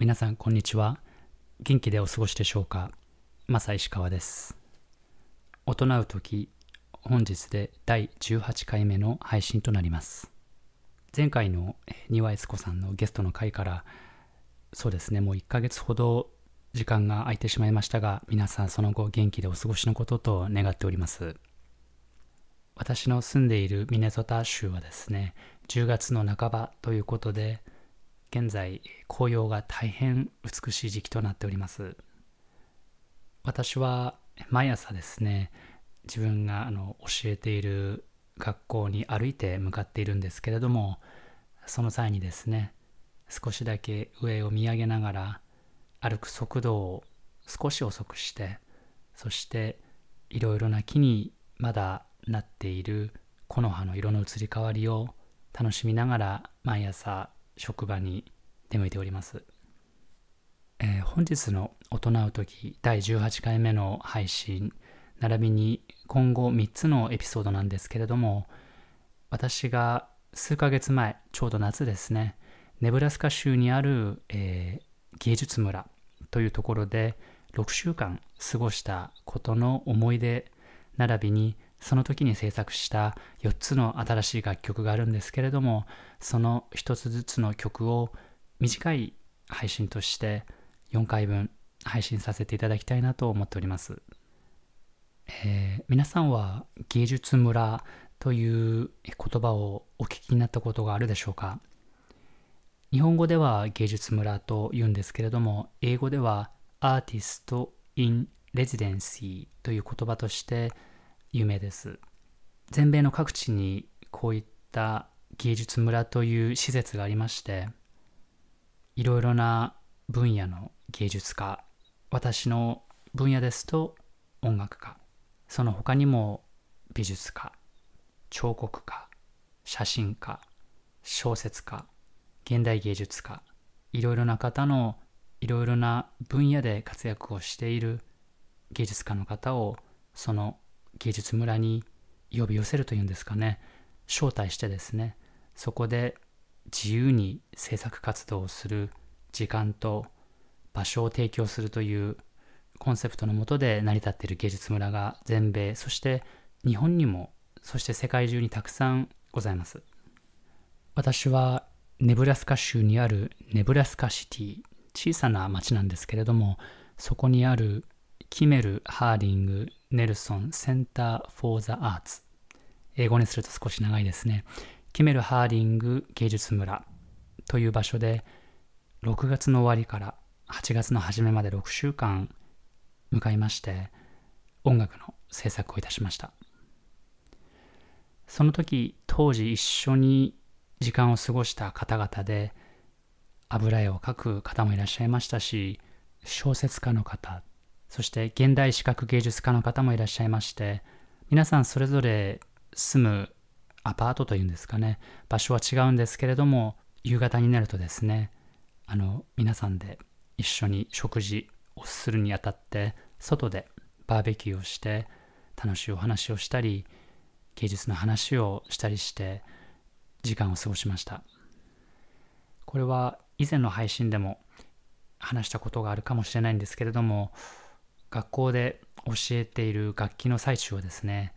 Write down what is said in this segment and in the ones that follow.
皆さんこんにちは。元気でお過ごしでしょうか？マサ石川です。大人う時本日で第18回目の配信となります。前回の庭悦子さんのゲストの回からそうですねもう1ヶ月ほど時間が空いてしまいましたが皆さんその後元気でお過ごしのことと願っております。私の住んでいるミネソタ州はですね10月の半ばということで現在紅葉が大変美しい時期となっております。私は毎朝ですね自分があの教えている学校に歩いて向かっているんですけれどもその際にですね少しだけ上を見上げながら歩く速度を少し遅くしてそしていろいろな木にまだなっている木の葉の色の移り変わりを楽しみながら毎朝職場に出向いております。えー、本日の大人の時第18回目の配信、並びに今後3つのエピソードなんですけれども、私が数ヶ月前、ちょうど夏ですね、ネブラスカ州にある、えー、芸術村というところで6週間過ごしたことの思い出並びにその時に制作した4つの新しい楽曲があるんですけれどもその1つずつの曲を短い配信として4回分配信させていただきたいなと思っております、えー、皆さんは芸術村という言葉をお聞きになったことがあるでしょうか？日本語では芸術村と言うんですけれども英語ではアーティスト・イン・レジデンシーという言葉として有名です。全米の各地にこういった芸術村という施設がありまして、いろいろな分野の芸術家、私の分野ですと音楽家、その他にも美術家、彫刻家、写真家、小説家、現代芸術家、いろいろな方のいろいろな分野で活躍をしている芸術家の方をその芸術村に呼び寄せるというんですかね。招待してですねそこで自由に制作活動をする時間と場所を提供するというコンセプトのもとで成り立っている芸術村が全米そして日本にもそして世界中にたくさんございます。私はネブラスカ州にあるネブラスカシティ小さな町なんですけれどもそこにある Kimmel Harding Nelson Center for the Arts。英語にすると少し長いですね。キメル・ハーディング芸術村という場所で、6月の終わりから8月の初めまで6週間向かいまして、音楽の制作をいたしました。その時、当時一緒に時間を過ごした方々で、油絵を描く方もいらっしゃいましたし、小説家の方、そして現代視覚芸術家の方もいらっしゃいまして、皆さんそれぞれ住むアパートというんですかね、場所は違うんですけれども、夕方になるとですね、あの、皆さんで一緒に食事をするにあたって、外でバーベキューをして、楽しいお話をしたり、芸術の話をしたりして、時間を過ごしました。これは以前の配信でも話したことがあるかもしれないんですけれども、学校で教えている楽器の最中はですね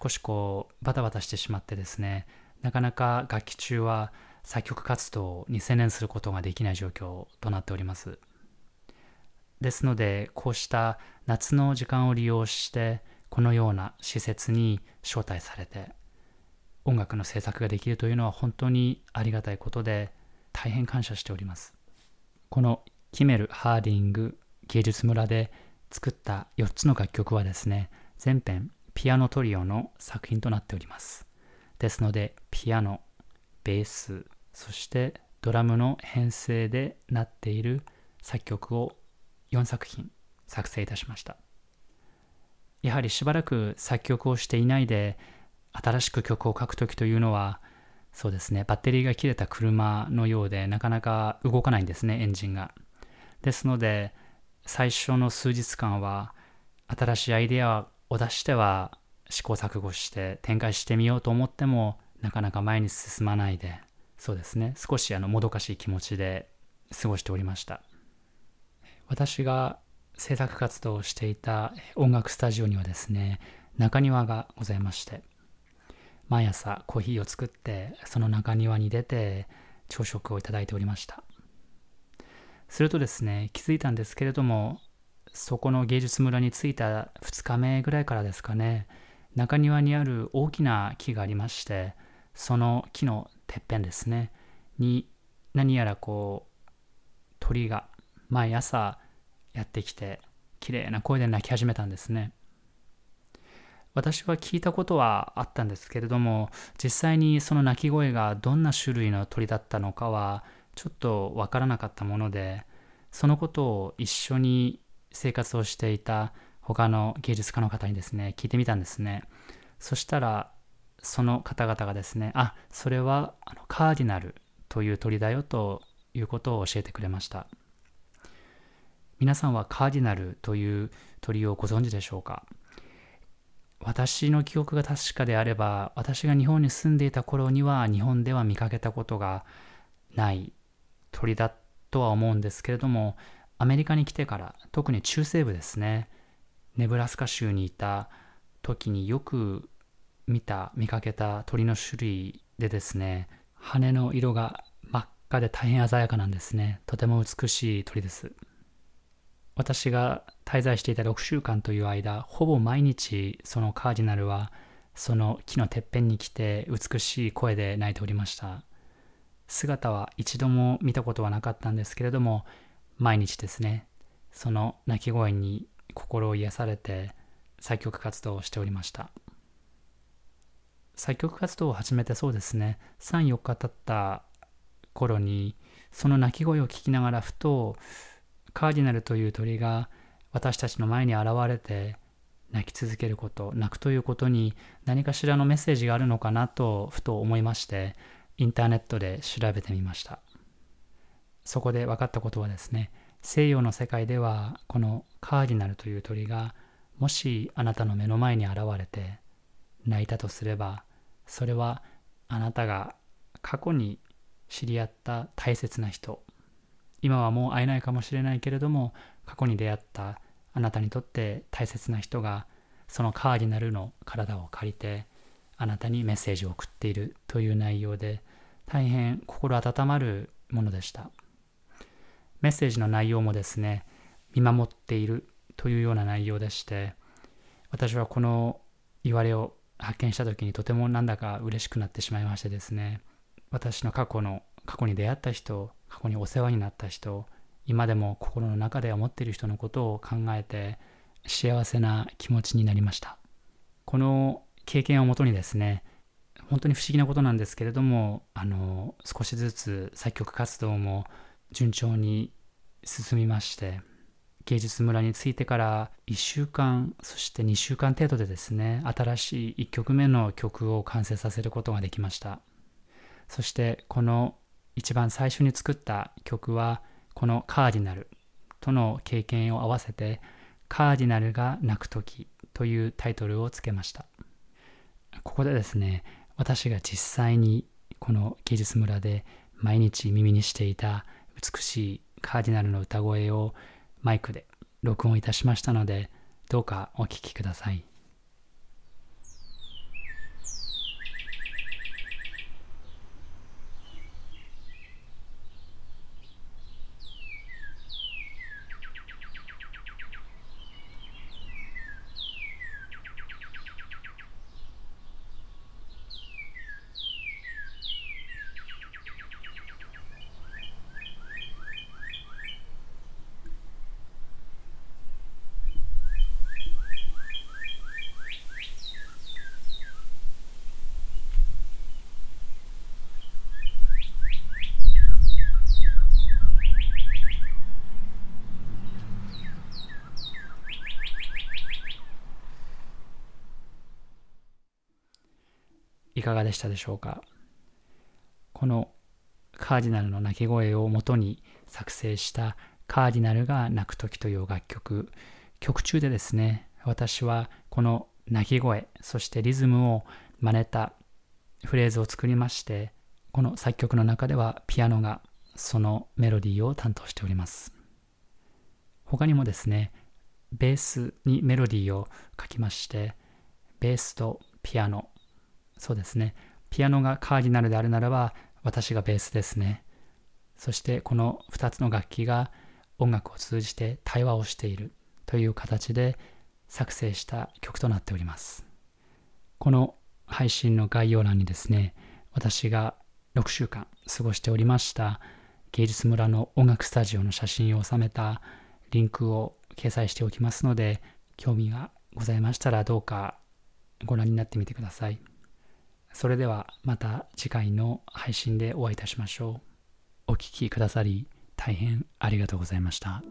少しこうバタバタしてしまってですねなかなか楽器中は作曲活動に専念することができない状況となっております。ですのでこうした夏の時間を利用してこのような施設に招待されて音楽の制作ができるというのは本当にありがたいことで大変感謝しております。このキメル・ハーディング芸術村で作った4つの楽曲はですね、全編ピアノトリオの作品となっております。ですので、ピアノ、ベース、そしてドラムの編成でなっている作曲を4作品作成いたしました。やはりしばらく作曲をしていないで新しく曲を書くときというのはそうですね、バッテリーが切れた車のようで、なかなか動かないんですね、エンジンが。ですので、最初の数日間は、新しいアイデアを出しては試行錯誤して展開してみようと思っても、なかなか前に進まないで、そうですね、少しあのもどかしい気持ちで過ごしておりました。私が制作活動をしていた音楽スタジオにはですね、中庭がございまして、毎朝コーヒーを作ってその中庭に出て朝食をいただいておりましたするとですね気づいたんですけれどもそこの芸術村に着いた2日目ぐらいからですかね中庭にある大きな木がありましてその木のてっぺんですねに何やらこう鳥が毎朝やってきて綺麗な声で鳴き始めたんですね。私は聞いたことはあったんですけれども実際にその鳴き声がどんな種類の鳥だったのかはちょっとわからなかったものでそのことを一緒に生活をしていた他の芸術家の方にですね聞いてみたんですね。そしたらその方々がですねあそれはあのカーディナルという鳥だよということを教えてくれました皆さんはカーディナルという鳥をご存知でしょうか私の記憶が確かであれば、私が日本に住んでいた頃には日本では見かけたことがない鳥だとは思うんですけれども、アメリカに来てから、特に中西部ですね、ネブラスカ州にいた時によく見た、見かけた鳥の種類でですね、羽の色が真っ赤で大変鮮やかなんですね。とても美しい鳥です。私が滞在していた6週間という間、ほぼ毎日そのカーディナルはその木のてっぺんに来て美しい声で鳴いておりました。姿は一度も見たことはなかったんですけれども、毎日ですね、その鳴き声に心を癒されて作曲活動をしておりました。作曲活動を始めてそうですね、3、4日経った頃に、その鳴き声を聞きながらふとカーディナルという鳥が私たちの前に現れて泣き続けること泣くということに何かしらのメッセージがあるのかなとふと思いましてインターネットで調べてみました。そこで分かったことはですね西洋の世界ではこのカーディナルという鳥がもしあなたの目の前に現れて泣いたとすればそれはあなたが過去に知り合った大切な人。今はもう会えないかもしれないけれども過去に出会ったあなたにとって大切な人がそのカーディナルの体を借りてあなたにメッセージを送っているという内容で大変心温まるものでした。メッセージの内容もですね見守っているというような内容でして私はこの言われを発見した時にとてもなんだか嬉しくなってしまいましてですね私の過去の過去に出会った人過去にお世話になった人今でも心の中で思っている人のことを考えて幸せな気持ちになりました。この経験をもとにですね本当に不思議なことなんですけれどもあの少しずつ作曲活動も順調に進みまして芸術村に着いてから1週間そして2週間程度でですね新しい1曲目の曲を完成させることができました。そしてこの一番最初に作った曲はこのカーディナルとの経験を合わせてカーディナルが泣く時というタイトルをつけました。ここでですね私が実際にこの芸術村で毎日耳にしていた美しいカーディナルの歌声をマイクで録音いたしましたのでどうかお聴きください。いかがでしたでしょうか？このカーディナルの鳴き声を元に作成したカーディナルが鳴く時という楽曲。曲中でですね私はこの鳴き声そしてリズムを真似たフレーズを作りましてこの作曲の中ではピアノがそのメロディーを担当しております。他にもですねベースにメロディーを書きましてベースとピアノそうですね。ピアノがカーディナルであるならば私がベースですね。そしてこの2つの楽器が音楽を通じて対話をしているという形で作成した曲となっております。この配信の概要欄にですね私が6週間過ごしておりました芸術村の音楽スタジオの写真を収めたリンクを掲載しておきますので興味がございましたらどうかご覧になってみてください。それではまた次回の配信でお会いいたしましょうお聴きくださり大変ありがとうございました。